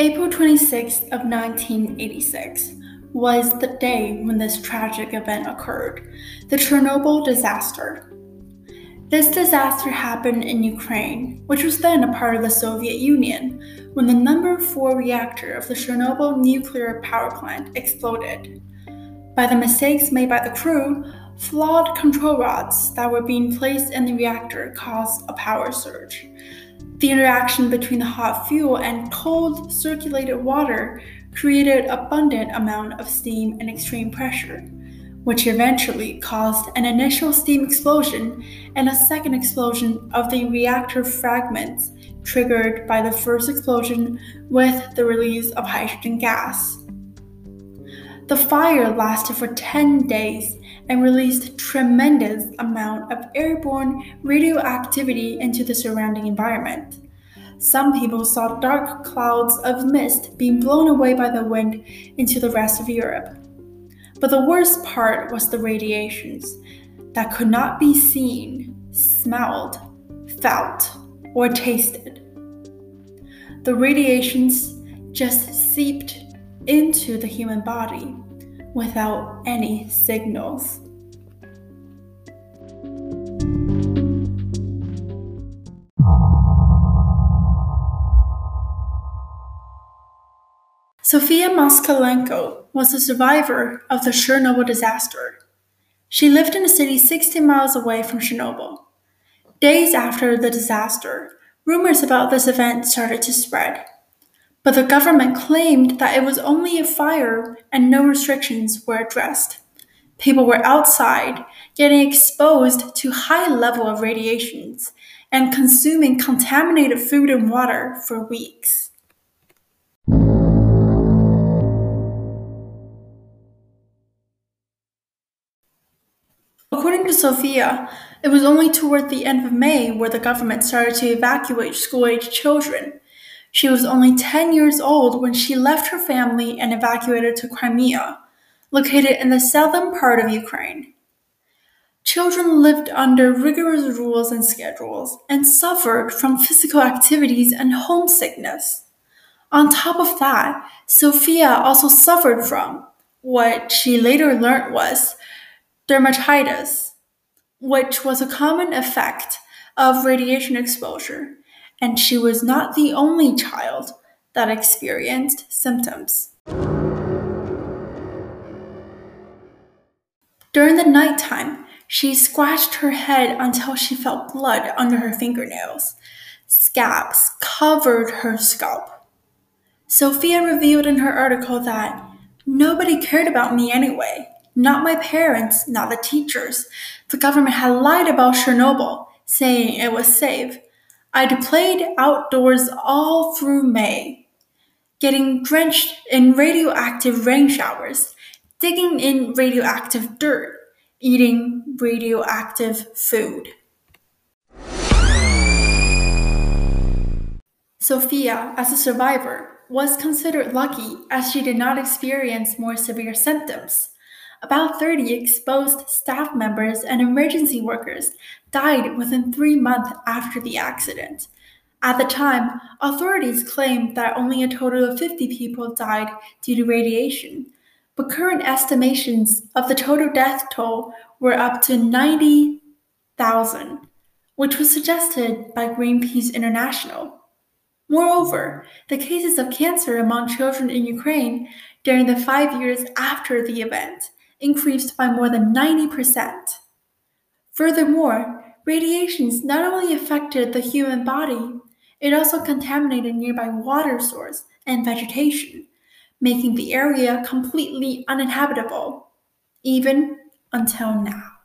April 26th of 1986 was the day when this tragic event occurred, the Chernobyl disaster. This disaster happened in Ukraine, which was then a part of the Soviet Union, when the number 4 reactor of the Chernobyl nuclear power plant exploded. By the mistakes made by the crew, flawed control rods that were being placed in the reactor caused a power surge. The interaction between the hot fuel and cold circulated water created abundant amount of steam and extreme pressure which eventually caused an initial steam explosion and a second explosion of the reactor fragments, triggered by the first explosion with the release of hydrogen gas. The fire lasted for 10 days and released tremendous amount of airborne radioactivity into the surrounding environment. Some people saw dark clouds of mist being blown away by the wind into the rest of Europe. But the worst part was the radiations that could not be seen, smelled, felt, or tasted. The radiations just seeped into the human body without any signals. Sofia Moskalenko was a survivor of the Chernobyl disaster. She lived in a city 60 miles away from Chernobyl. Days after the disaster, rumors about this event started to spread. But the government claimed that it was only a fire and no restrictions were addressed. People were outside, getting exposed to high level of radiations and consuming contaminated food and water for weeks. According to Sophia, it was only toward the end of May where the government started to evacuate school age children. She was only 10 years old when she left her family and evacuated to Crimea, located in the southern part of Ukraine. Children lived under rigorous rules and schedules and suffered from physical activities and homesickness. On top of that, Sophia also suffered from what she later learned was dermatitis, which was a common effect of radiation exposure, and she was not the only child that experienced symptoms. During the nighttime, she scratched her head until she felt blood under her fingernails. Scabs covered her scalp. Sophia revealed in her article that nobody cared about me anyway. Not my parents, not the teachers. The government had lied about Chernobyl, saying it was safe. I'd played outdoors all through May, getting drenched in radioactive rain showers, digging in radioactive dirt, eating radioactive food. Sophia, as a survivor, was considered lucky as she did not experience more severe symptoms. About 30 exposed staff members and emergency workers died within three months after the accident. At the time, authorities claimed that only a total of 50 people died due to radiation, but current estimations of the total death toll were up to 90,000, which was suggested by Greenpeace International. Moreover, the cases of cancer among children in Ukraine during the five years after the event increased by more than 90%. Furthermore, radiations not only affected the human body, it also contaminated nearby water source and vegetation, making the area completely uninhabitable, even until now.